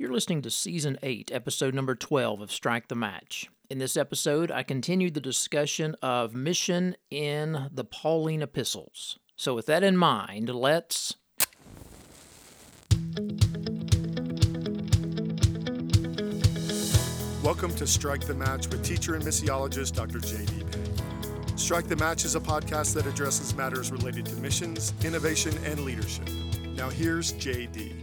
You're listening to Season 8, Episode number 12 of Strike the Match. In this episode, I continued the discussion of mission in the Pauline epistles. So, with that in mind, let's. Welcome to Strike the Match with teacher and missiologist Dr. J.D. Payne. Strike the Match is a podcast that addresses matters related to missions, innovation, and leadership. Now, here's J.D.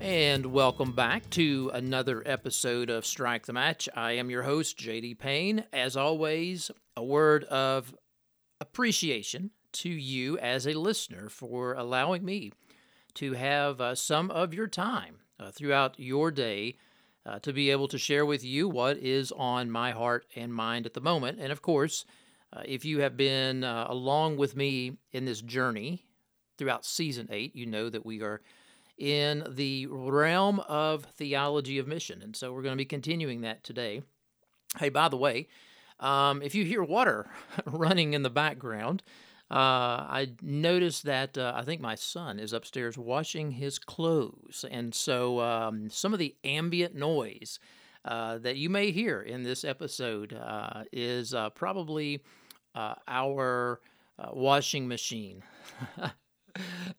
And welcome back to another episode of Strike the Match. I am your host, JD Payne. As always, a word of appreciation to you as a listener for allowing me to have uh, some of your time uh, throughout your day uh, to be able to share with you what is on my heart and mind at the moment. And of course, uh, if you have been uh, along with me in this journey throughout season eight, you know that we are in the realm of theology of mission. And so we're going to be continuing that today. Hey, by the way, um, if you hear water running in the background, uh, I noticed that uh, I think my son is upstairs washing his clothes. And so um, some of the ambient noise uh, that you may hear in this episode uh, is uh, probably uh, our washing machine.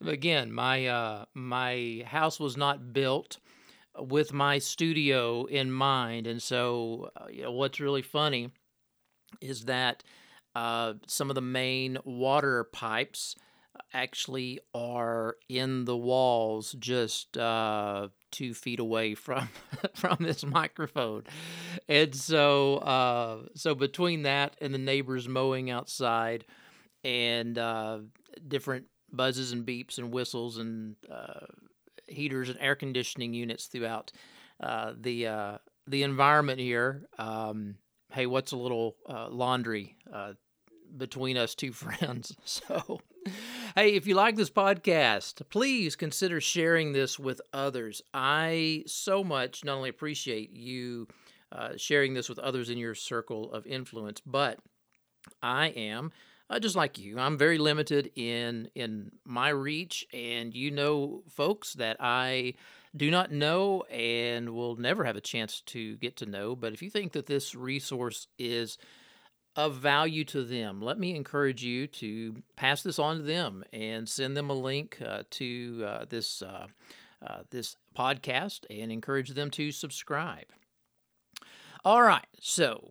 Again, my uh, my house was not built with my studio in mind, and so uh, you know what's really funny is that uh, some of the main water pipes actually are in the walls just uh, two feet away from from this microphone. And so uh, so between that and the neighbors mowing outside and uh, different buzzes and beeps and whistles and uh, heaters and air conditioning units throughout uh, the uh, the environment here. Um, hey, what's a little uh, laundry uh, between us two friends? So, hey, if you like this podcast, please consider sharing this with others. I so much not only appreciate you uh, sharing this with others in your circle of influence, but I am uh, just like you, I'm very limited in in my reach, and you know, folks that I do not know and will never have a chance to get to know. But if you think that this resource is of value to them, let me encourage you to pass this on to them and send them a link uh, to uh, this uh, uh this podcast and encourage them to subscribe. All right, so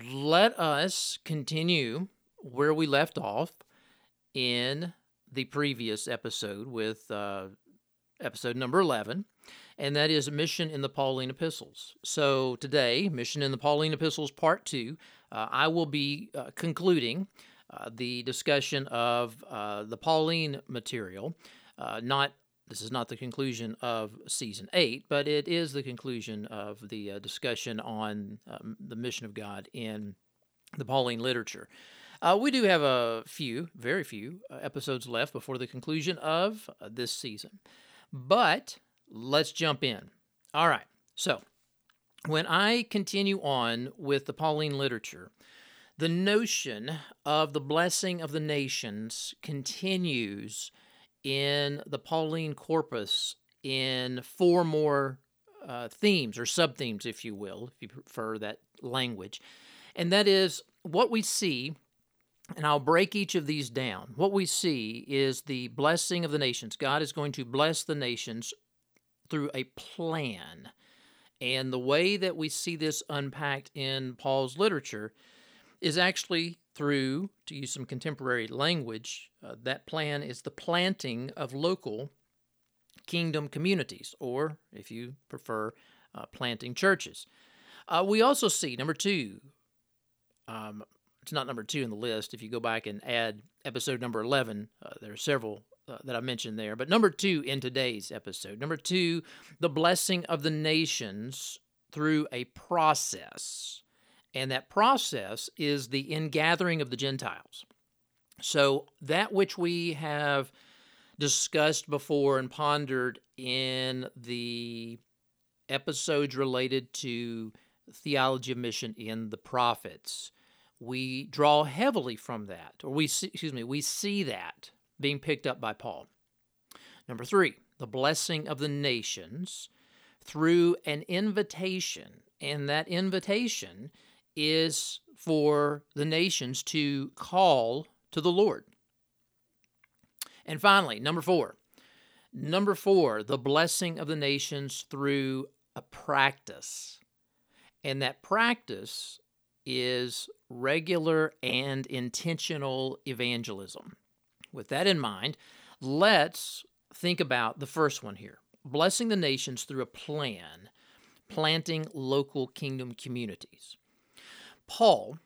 let us continue where we left off in the previous episode with uh, episode number 11, and that is Mission in the Pauline Epistles. So today, Mission in the Pauline Epistles, part two, uh, I will be uh, concluding uh, the discussion of uh, the Pauline material. Uh, not this is not the conclusion of season eight, but it is the conclusion of the discussion on um, the mission of God in the Pauline literature. Uh, we do have a few, very few uh, episodes left before the conclusion of uh, this season. But let's jump in. All right. So, when I continue on with the Pauline literature, the notion of the blessing of the nations continues in the Pauline corpus in four more uh, themes or sub themes, if you will, if you prefer that language. And that is what we see and I'll break each of these down. What we see is the blessing of the nations. God is going to bless the nations through a plan. And the way that we see this unpacked in Paul's literature is actually through, to use some contemporary language, uh, that plan is the planting of local kingdom communities, or if you prefer, uh, planting churches. Uh, we also see, number two, um, it's not number two in the list. If you go back and add episode number 11, uh, there are several uh, that I mentioned there. But number two in today's episode, number two, the blessing of the nations through a process. And that process is the ingathering of the Gentiles. So that which we have discussed before and pondered in the episodes related to theology of mission in the prophets we draw heavily from that, or we see, excuse me, we see that being picked up by Paul. Number three, the blessing of the nations through an invitation, and that invitation is for the nations to call to the Lord. And finally, number four. Number four, the blessing of the nations through a practice. And that practice is regular and intentional evangelism. With that in mind, let's think about the first one here blessing the nations through a plan, planting local kingdom communities. Paul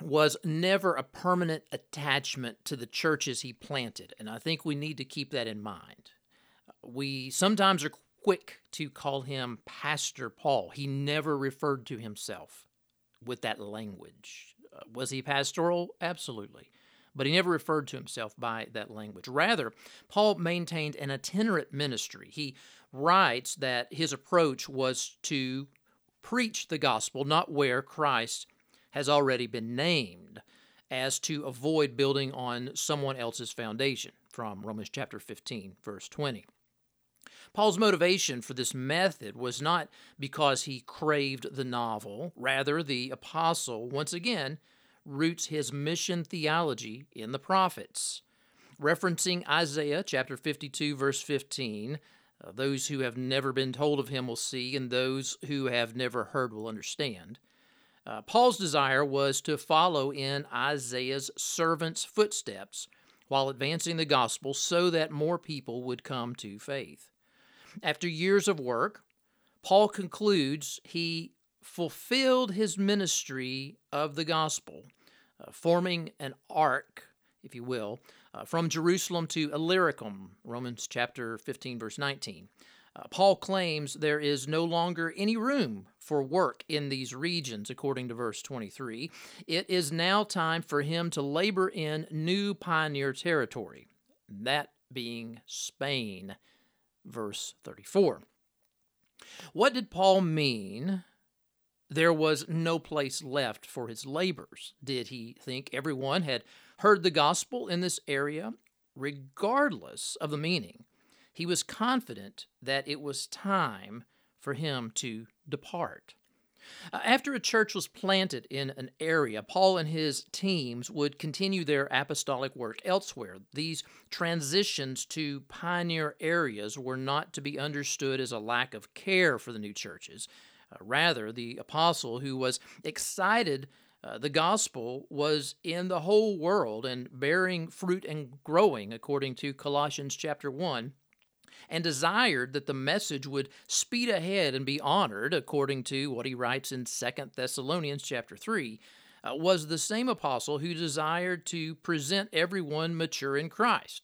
was never a permanent attachment to the churches he planted, and I think we need to keep that in mind. We sometimes are quick to call him Pastor Paul. He never referred to himself with that language. Uh, was he pastoral? Absolutely. But he never referred to himself by that language. Rather, Paul maintained an itinerant ministry. He writes that his approach was to preach the gospel not where Christ has already been named, as to avoid building on someone else's foundation, from Romans chapter 15, verse 20. Paul's motivation for this method was not because he craved the novel. Rather, the apostle, once again, roots his mission theology in the prophets. Referencing Isaiah chapter 52, verse 15, uh, those who have never been told of him will see, and those who have never heard will understand. Uh, Paul's desire was to follow in Isaiah's servant's footsteps while advancing the gospel so that more people would come to faith. After years of work, Paul concludes he fulfilled his ministry of the gospel, uh, forming an arc, if you will, uh, from Jerusalem to Illyricum, Romans chapter 15, verse 19. Uh, Paul claims there is no longer any room for work in these regions, according to verse 23. It is now time for him to labor in new pioneer territory, that being Spain, verse 34. What did Paul mean? There was no place left for his labors. Did he think everyone had heard the gospel in this area? Regardless of the meaning, he was confident that it was time for him to depart. Uh, after a church was planted in an area, Paul and his teams would continue their apostolic work elsewhere. These transitions to pioneer areas were not to be understood as a lack of care for the new churches. Uh, rather, the apostle, who was excited uh, the gospel was in the whole world and bearing fruit and growing, according to Colossians chapter 1, and desired that the message would speed ahead and be honored, according to what he writes in 2 Thessalonians chapter 3, uh, was the same apostle who desired to present everyone mature in Christ,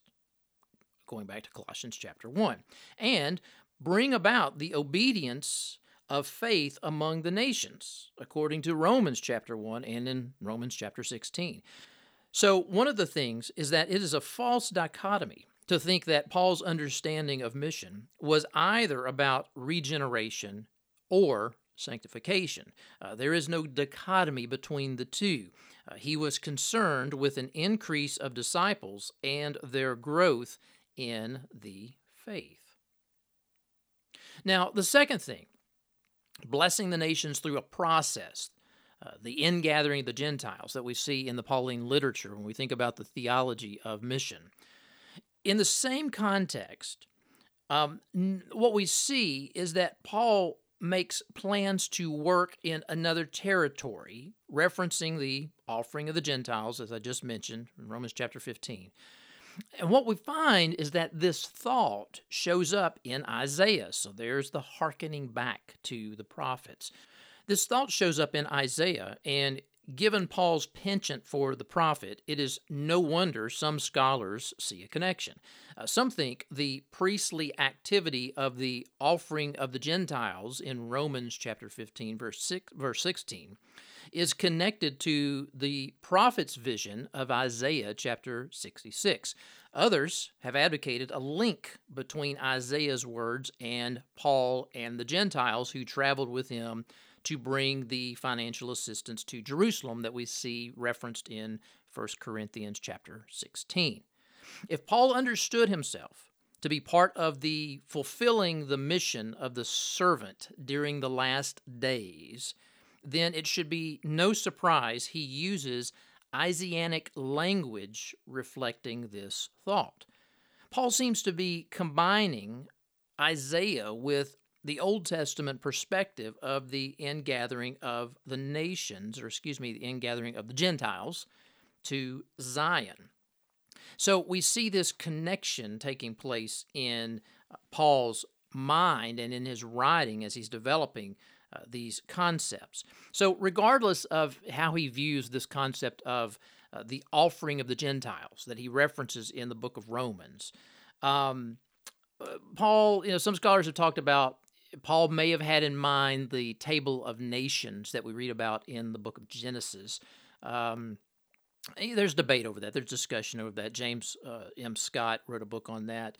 going back to Colossians chapter 1, and bring about the obedience of faith among the nations, according to Romans chapter 1 and in Romans chapter 16. So, one of the things is that it is a false dichotomy to think that Paul's understanding of mission was either about regeneration or sanctification. Uh, there is no dichotomy between the two. Uh, he was concerned with an increase of disciples and their growth in the faith. Now, the second thing, blessing the nations through a process, uh, the ingathering of the Gentiles that we see in the Pauline literature when we think about the theology of mission. In the same context, um, what we see is that Paul makes plans to work in another territory, referencing the offering of the Gentiles, as I just mentioned in Romans chapter 15. And what we find is that this thought shows up in Isaiah. So there's the hearkening back to the prophets. This thought shows up in Isaiah, and Given Paul's penchant for the prophet, it is no wonder some scholars see a connection. Uh, some think the priestly activity of the offering of the Gentiles in Romans chapter 15 verse 6, verse 16 is connected to the prophet's vision of Isaiah chapter 66. Others have advocated a link between Isaiah's words and Paul and the Gentiles who traveled with him to bring the financial assistance to Jerusalem that we see referenced in 1 Corinthians chapter 16. If Paul understood himself to be part of the fulfilling the mission of the servant during the last days, then it should be no surprise he uses Isaianic language reflecting this thought. Paul seems to be combining Isaiah with the Old Testament perspective of the ingathering of the nations, or excuse me, the ingathering of the Gentiles to Zion. So we see this connection taking place in uh, Paul's mind and in his writing as he's developing uh, these concepts. So, regardless of how he views this concept of uh, the offering of the Gentiles that he references in the book of Romans, um, uh, Paul, you know, some scholars have talked about Paul may have had in mind the table of nations that we read about in the book of Genesis. Um, eh, there's debate over that. There's discussion over that. James uh, M. Scott wrote a book on that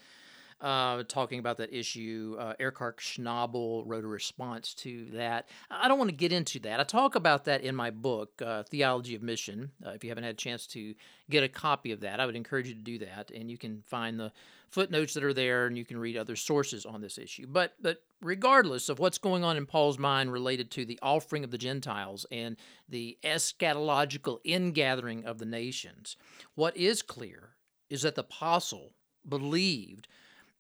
uh, talking about that issue. Uh, Schnabel wrote a response to that. I don't want to get into that. I talk about that in my book, uh, Theology of Mission. Uh, if you haven't had a chance to get a copy of that, I would encourage you to do that. And you can find the footnotes that are there and you can read other sources on this issue. But, but regardless of what's going on in Paul's mind related to the offering of the Gentiles and the eschatological ingathering of the nations, what is clear is that the apostle believed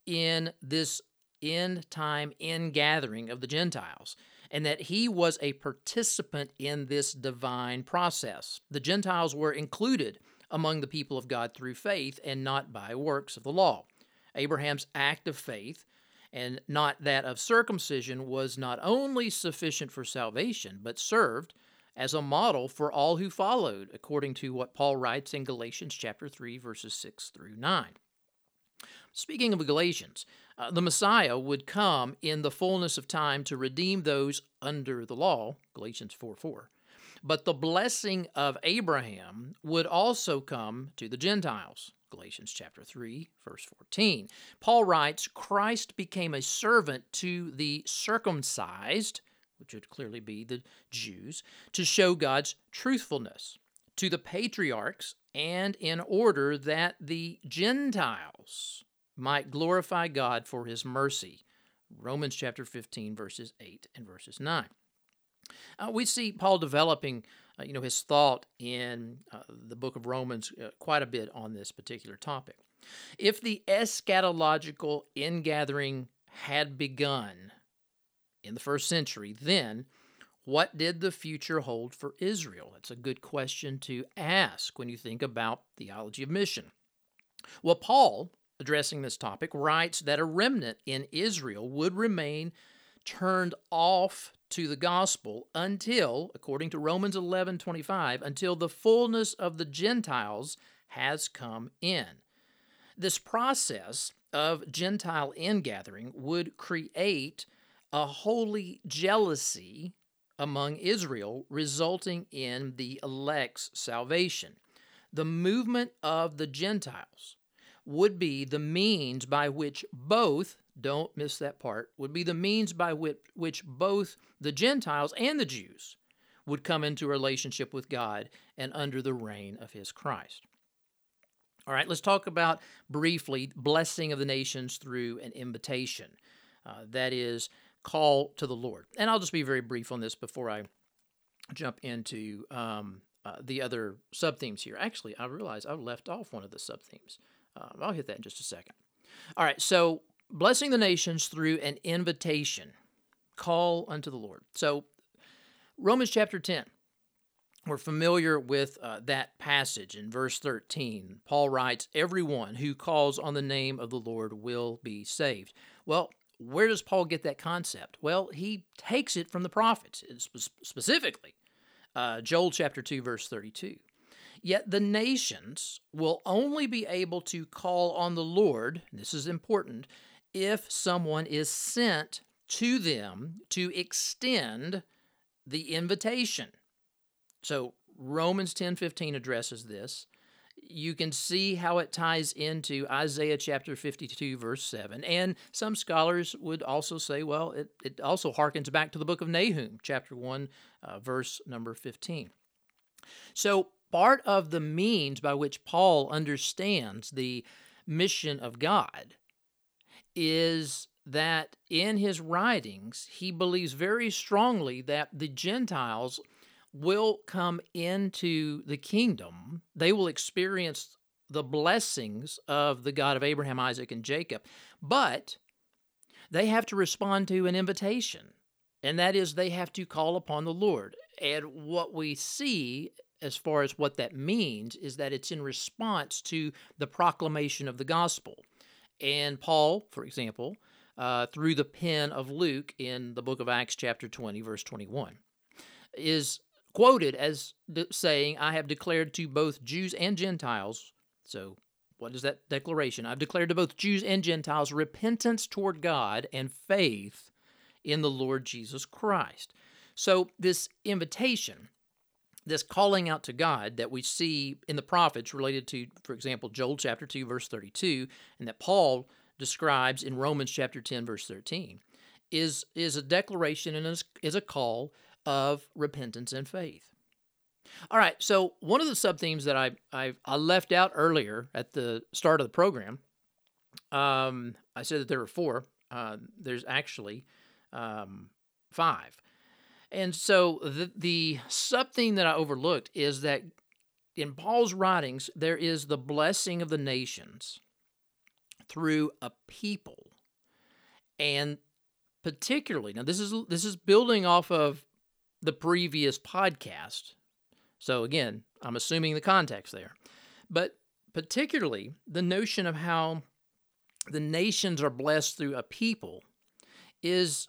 in this end time ingathering of the Gentiles, and that he was a participant in this divine process. The Gentiles were included among the people of God through faith and not by works of the law. Abraham's act of faith and not that of circumcision was not only sufficient for salvation, but served as a model for all who followed, according to what Paul writes in Galatians chapter 3 verses 6 through 9. Speaking of Galatians, uh, the Messiah would come in the fullness of time to redeem those under the law, Galatians 4 4. But the blessing of Abraham would also come to the Gentiles, Galatians chapter 3, verse 14. Paul writes, Christ became a servant to the circumcised, which would clearly be the Jews, to show God's truthfulness, to the patriarchs, and in order that the Gentiles might glorify God for his mercy. Romans chapter 15, verses 8 and verses 9. Uh, we see Paul developing, uh, you know, his thought in uh, the book of Romans uh, quite a bit on this particular topic. If the eschatological ingathering had begun in the first century, then what did the future hold for Israel? That's a good question to ask when you think about theology of mission. Well, Paul addressing this topic, writes that a remnant in Israel would remain turned off to the gospel until, according to Romans 11 25, until the fullness of the Gentiles has come in. This process of Gentile ingathering would create a holy jealousy among Israel, resulting in the elect's salvation. The movement of the Gentiles would be the means by which both, don't miss that part, would be the means by which, which both the Gentiles and the Jews would come into relationship with God and under the reign of his Christ. All right, let's talk about briefly blessing of the nations through an invitation. Uh, that is, call to the Lord. And I'll just be very brief on this before I jump into um, uh, the other sub themes here. Actually, I realize I left off one of the sub themes. Um, I'll hit that in just a second. All right, so blessing the nations through an invitation, call unto the Lord. So, Romans chapter 10, we're familiar with uh, that passage in verse 13. Paul writes, Everyone who calls on the name of the Lord will be saved. Well, where does Paul get that concept? Well, he takes it from the prophets, specifically uh, Joel chapter 2, verse 32. Yet the nations will only be able to call on the Lord, this is important, if someone is sent to them to extend the invitation. So Romans 10:15 addresses this. You can see how it ties into Isaiah chapter 52 verse 7. And some scholars would also say, well, it, it also harkens back to the book of Nahum, chapter 1, uh, verse number 15. So part of the means by which Paul understands the mission of God is that in his writings, he believes very strongly that the Gentiles will come into the kingdom. They will experience the blessings of the God of Abraham, Isaac, and Jacob, but they have to respond to an invitation, and that is they have to call upon the Lord. And what we see as far as what that means is that it's in response to the proclamation of the gospel. And Paul, for example, uh, through the pen of Luke in the book of Acts, chapter 20, verse 21, is quoted as de- saying, I have declared to both Jews and Gentiles. So, what is that declaration? I've declared to both Jews and Gentiles repentance toward God and faith in the Lord Jesus Christ. So, this invitation, this calling out to God that we see in the prophets related to, for example, Joel chapter 2, verse 32, and that Paul describes in Romans chapter 10, verse 13, is, is a declaration and is, is a call of repentance and faith. All right, so one of the sub themes that I, I, I left out earlier at the start of the program, um, I said that there were four. Uh, there's actually um, five. And so the, the theme that I overlooked is that in Paul's writings, there is the blessing of the nations through a people. And particularly, now this is this is building off of the previous podcast. So again, I'm assuming the context there. But particularly the notion of how the nations are blessed through a people is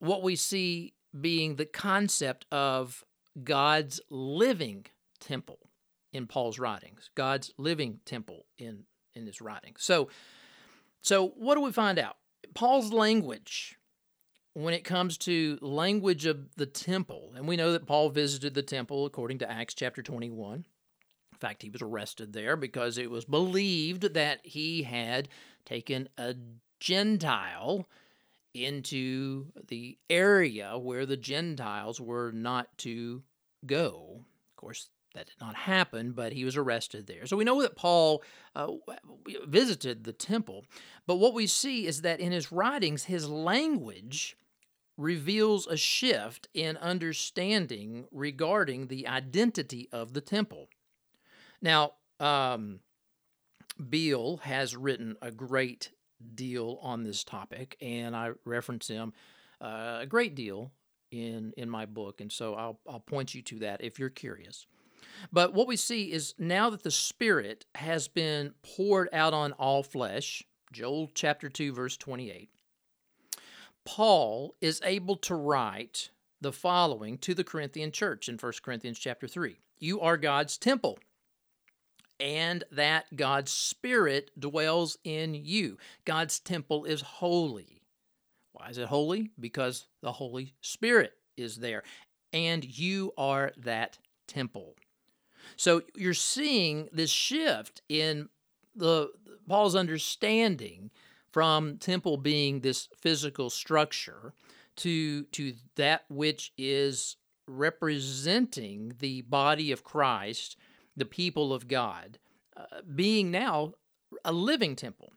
what we see being the concept of God's living temple in Paul's writings, God's living temple in in his writings. So so what do we find out? Paul's language when it comes to language of the temple, and we know that Paul visited the temple according to Acts chapter 21. In fact, he was arrested there because it was believed that he had taken a Gentile into the area where the Gentiles were not to go. Of course, that did not happen, but he was arrested there. So we know that Paul uh, visited the temple. But what we see is that in his writings, his language reveals a shift in understanding regarding the identity of the temple. Now, um, Beale has written a great deal on this topic, and I reference him uh, a great deal in in my book, and so I'll I'll point you to that if you're curious. But what we see is now that the Spirit has been poured out on all flesh, Joel chapter 2, verse 28, Paul is able to write the following to the Corinthian church in 1 Corinthians chapter 3. You are God's temple, and that God's Spirit dwells in you. God's temple is holy. Why is it holy? Because the Holy Spirit is there, and you are that temple. So you're seeing this shift in the Paul's understanding from temple being this physical structure to to that which is representing the body of Christ, the people of God, uh, being now a living temple.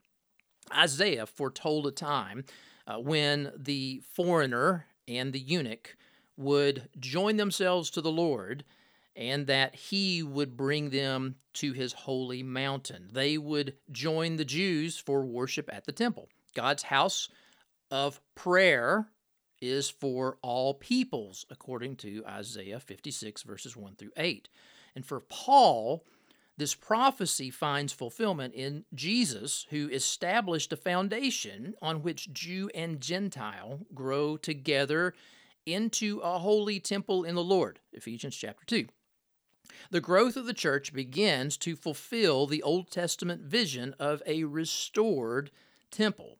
Isaiah foretold a time uh, when the foreigner and the eunuch would join themselves to the Lord and that he would bring them to his holy mountain. They would join the Jews for worship at the temple. God's house of prayer is for all peoples, according to Isaiah 56, verses 1 through 8. And for Paul, this prophecy finds fulfillment in Jesus, who established a foundation on which Jew and Gentile grow together into a holy temple in the Lord. Ephesians chapter 2. The growth of the church begins to fulfill the Old Testament vision of a restored temple.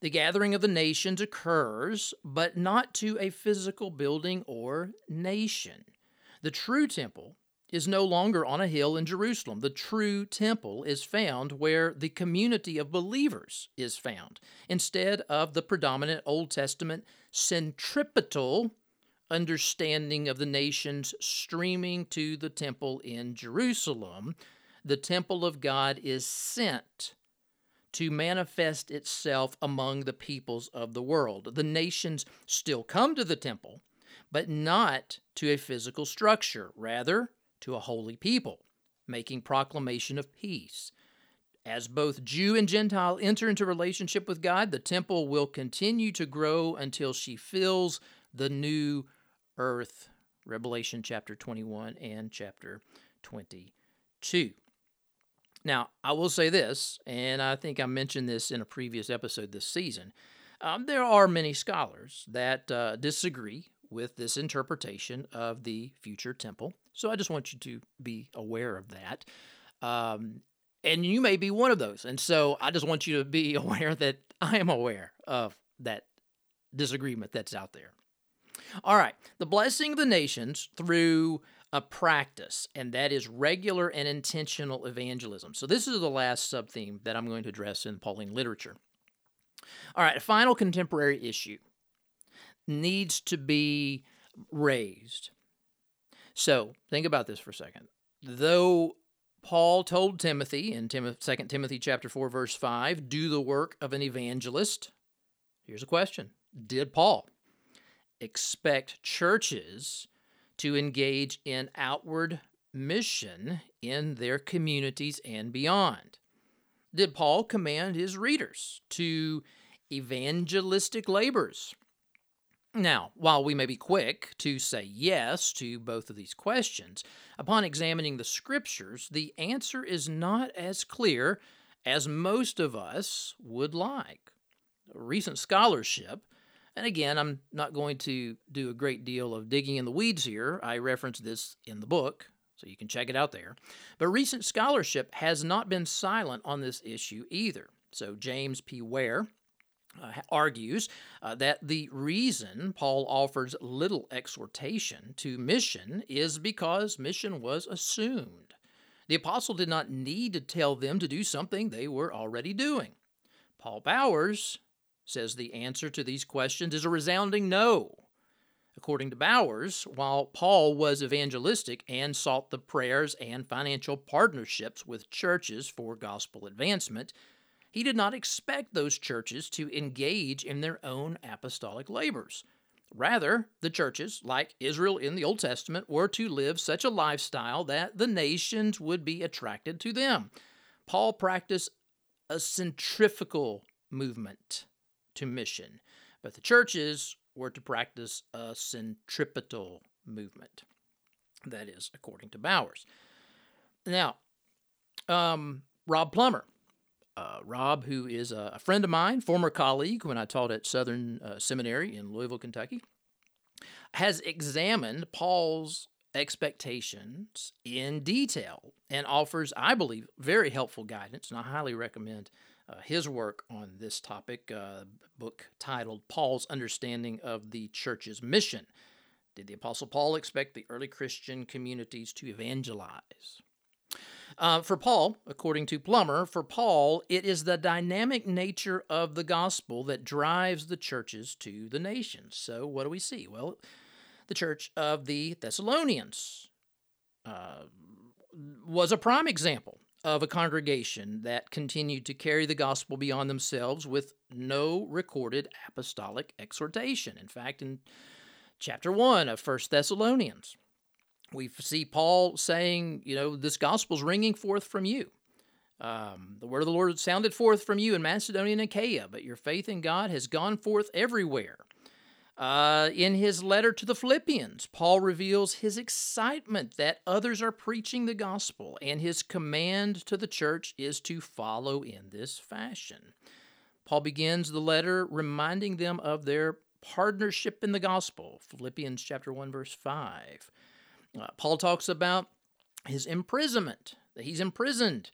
The gathering of the nations occurs, but not to a physical building or nation. The true temple is no longer on a hill in Jerusalem. The true temple is found where the community of believers is found, instead of the predominant Old Testament centripetal understanding of the nations streaming to the temple in Jerusalem, the temple of God is sent to manifest itself among the peoples of the world. The nations still come to the temple, but not to a physical structure, rather, to a holy people, making proclamation of peace. As both Jew and Gentile enter into relationship with God, the temple will continue to grow until she fills the new earth. Revelation chapter 21 and chapter 22. Now, I will say this, and I think I mentioned this in a previous episode this season. Um, there are many scholars that uh, disagree with this interpretation of the future temple. So I just want you to be aware of that. Um, and you may be one of those. And so I just want you to be aware that I am aware of that disagreement that's out there. All right, the blessing of the nations through a practice, and that is regular and intentional evangelism. So, this is the last sub theme that I'm going to address in Pauline literature. All right, a final contemporary issue needs to be raised. So, think about this for a second. Though Paul told Timothy in 2 Timothy chapter 4 verse 5, do the work of an evangelist. Here's a question. Did Paul expect churches to engage in outward mission in their communities and beyond? Did Paul command his readers to evangelistic labors? Now, while we may be quick to say yes to both of these questions, upon examining the scriptures, the answer is not as clear as most of us would like. Recent scholarship, and again, I'm not going to do a great deal of digging in the weeds here. I reference this in the book, so you can check it out there. But recent scholarship has not been silent on this issue either. So, James P. Ware uh, argues uh, that the reason Paul offers little exhortation to mission is because mission was assumed. The apostle did not need to tell them to do something they were already doing. Paul Bowers says the answer to these questions is a resounding no. According to Bowers, while Paul was evangelistic and sought the prayers and financial partnerships with churches for gospel advancement, he did not expect those churches to engage in their own apostolic labors. Rather, the churches, like Israel in the Old Testament, were to live such a lifestyle that the nations would be attracted to them. Paul practiced a centrifugal movement to mission, but the churches were to practice a centripetal movement. That is, according to Bowers. Now, um, Rob Plummer uh, Rob, who is a friend of mine, former colleague when I taught at Southern uh, Seminary in Louisville, Kentucky, has examined Paul's expectations in detail and offers, I believe, very helpful guidance. And I highly recommend uh, his work on this topic, uh, book titled Paul's Understanding of the Church's Mission. Did the Apostle Paul expect the early Christian communities to evangelize? Uh, for Paul, according to Plummer, for Paul, it is the dynamic nature of the gospel that drives the churches to the nations. So, what do we see? Well, the church of the Thessalonians uh, was a prime example of a congregation that continued to carry the gospel beyond themselves with no recorded apostolic exhortation. In fact, in chapter 1 of First Thessalonians, we see Paul saying, you know, this gospel's ringing forth from you. Um, the word of the Lord sounded forth from you in Macedonia and Achaia, but your faith in God has gone forth everywhere. Uh, in his letter to the Philippians, Paul reveals his excitement that others are preaching the gospel, and his command to the church is to follow in this fashion. Paul begins the letter reminding them of their partnership in the gospel, Philippians chapter 1 verse 5. Uh, Paul talks about his imprisonment, that he's imprisoned,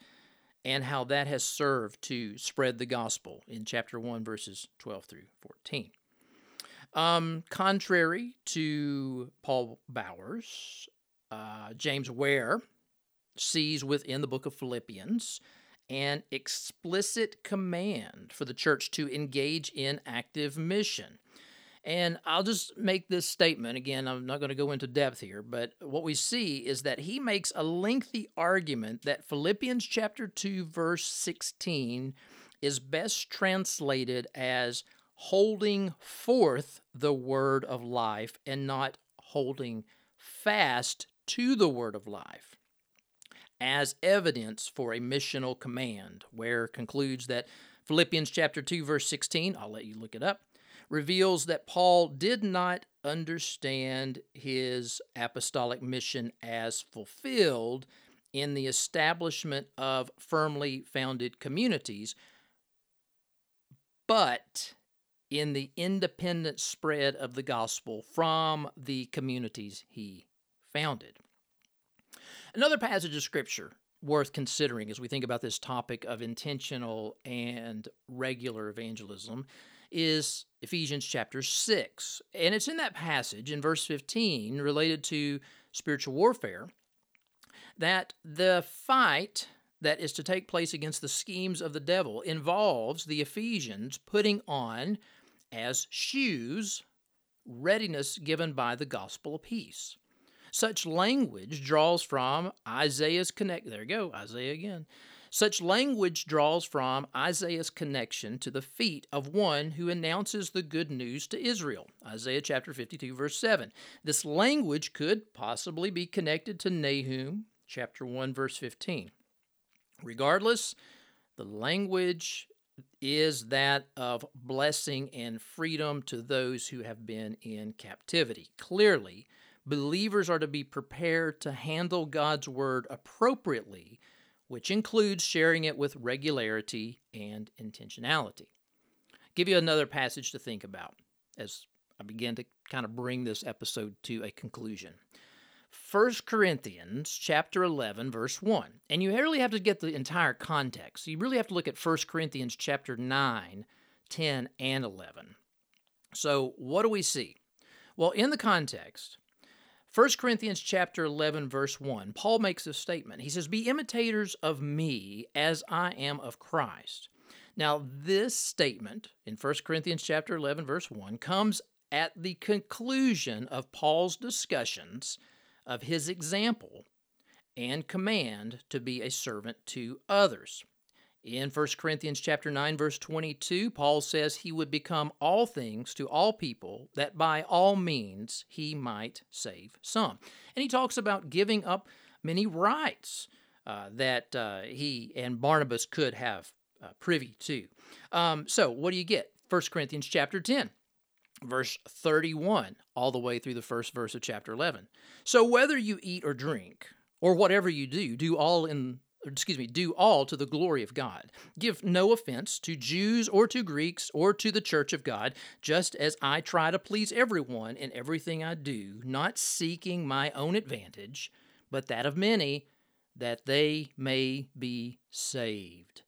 and how that has served to spread the gospel in chapter 1, verses 12 through 14. Um, contrary to Paul Bowers, uh, James Ware sees within the book of Philippians an explicit command for the church to engage in active mission. And I'll just make this statement again. I'm not going to go into depth here, but what we see is that he makes a lengthy argument that Philippians chapter 2, verse 16 is best translated as holding forth the word of life and not holding fast to the word of life as evidence for a missional command, Ware concludes that Philippians chapter 2 verse 16, I'll let you look it up, reveals that Paul did not understand his apostolic mission as fulfilled in the establishment of firmly founded communities, but in the independent spread of the gospel from the communities he founded. Another passage of scripture worth considering as we think about this topic of intentional and regular evangelism is Ephesians chapter 6. And it's in that passage in verse 15 related to spiritual warfare that the fight that is to take place against the schemes of the devil involves the Ephesians putting on as shoes readiness given by the gospel of peace. Such language draws from Isaiah's connect. There you go, Isaiah again. Such language draws from Isaiah's connection to the feet of one who announces the good news to Israel. Isaiah chapter 52, verse 7. This language could possibly be connected to Nahum chapter 1, verse 15. Regardless, the language is that of blessing and freedom to those who have been in captivity. Clearly, believers are to be prepared to handle God's word appropriately, which includes sharing it with regularity and intentionality. I'll give you another passage to think about as I begin to kind of bring this episode to a conclusion. 1 Corinthians chapter 11 verse 1. And you really have to get the entire context. You really have to look at 1 Corinthians chapter 9, 10 and 11. So, what do we see? Well, in the context, 1 Corinthians chapter 11 verse 1, Paul makes a statement. He says, "Be imitators of me as I am of Christ." Now, this statement in 1 Corinthians chapter 11 verse 1 comes at the conclusion of Paul's discussions of his example and command to be a servant to others. In 1 Corinthians chapter 9 verse 22, Paul says he would become all things to all people that by all means he might save some. And he talks about giving up many rights uh, that uh, he and Barnabas could have uh, privy to. Um, so, what do you get? 1 Corinthians chapter 10 verse 31 all the way through the first verse of chapter 11. So whether you eat or drink or whatever you do, do all in excuse me, do all to the glory of God. Give no offense to Jews or to Greeks or to the church of God, just as I try to please everyone in everything I do, not seeking my own advantage, but that of many, that they may be saved.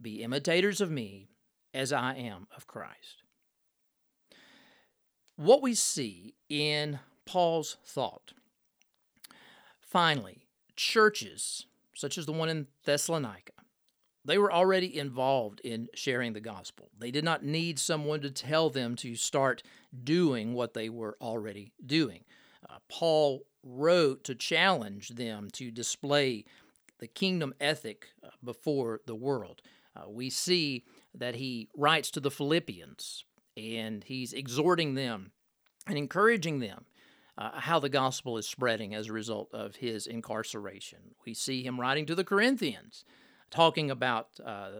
Be imitators of me as I am of Christ. What we see in Paul's thought. Finally, churches such as the one in Thessalonica, they were already involved in sharing the gospel. They did not need someone to tell them to start doing what they were already doing. Uh, Paul wrote to challenge them to display the kingdom ethic uh, before the world. Uh, we see that he writes to the Philippians and he's exhorting them and encouraging them uh, how the gospel is spreading as a result of his incarceration. We see him writing to the Corinthians, talking about uh,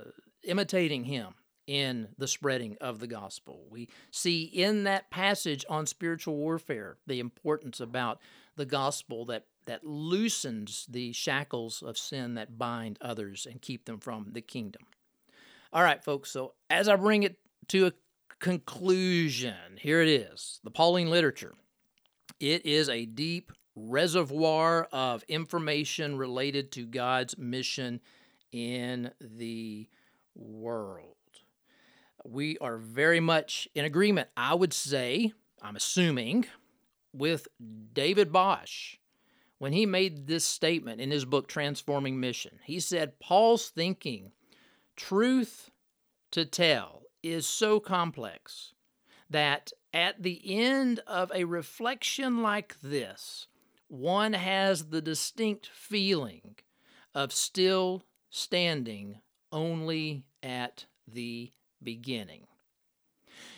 imitating him in the spreading of the gospel. We see in that passage on spiritual warfare the importance about the gospel that that loosens the shackles of sin that bind others and keep them from the kingdom. All right, folks, so as I bring it to a conclusion, here it is the Pauline literature. It is a deep reservoir of information related to God's mission in the world. We are very much in agreement, I would say, I'm assuming, with David Bosch when he made this statement in his book, Transforming Mission. He said, Paul's thinking, truth to tell, is so complex that at the end of a reflection like this, one has the distinct feeling of still standing only at the beginning.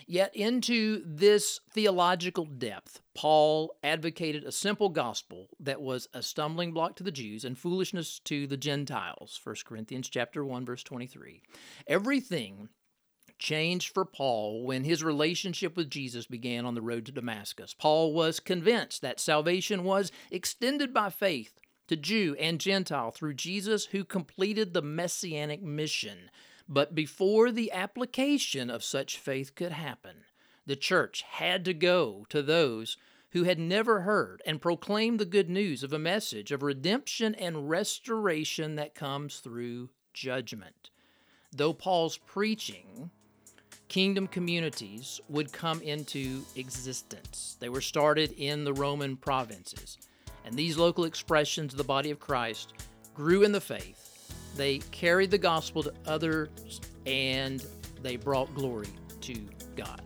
Yet, into this theological depth, Paul advocated a simple gospel that was a stumbling block to the Jews and foolishness to the Gentiles. 1 Corinthians chapter 1 verse 23. Everything changed for Paul when his relationship with Jesus began on the road to Damascus. Paul was convinced that salvation was extended by faith to Jew and Gentile through Jesus who completed the messianic mission but before the application of such faith could happen, the church had to go to those who had never heard and proclaim the good news of a message of redemption and restoration that comes through judgment. Though Paul's preaching, kingdom communities would come into existence. They were started in the Roman provinces, and these local expressions of the body of Christ grew in the faith they carried the gospel to others and they brought glory to God.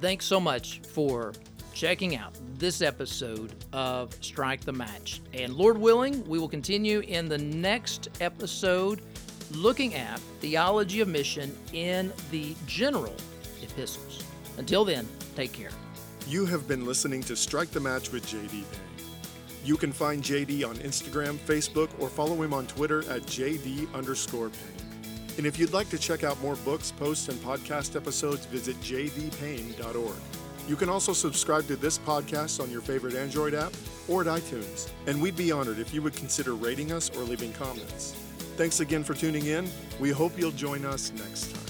Thanks so much for checking out this episode of Strike the Match. And Lord willing, we will continue in the next episode looking at theology of mission in the general epistles. Until then, take care. You have been listening to Strike the Match with JD Payne. You can find JD on Instagram, Facebook, or follow him on Twitter at JD underscore Payne. And if you'd like to check out more books, posts, and podcast episodes, visit jdpayne.org. You can also subscribe to this podcast on your favorite Android app or at iTunes. And we'd be honored if you would consider rating us or leaving comments. Thanks again for tuning in. We hope you'll join us next time.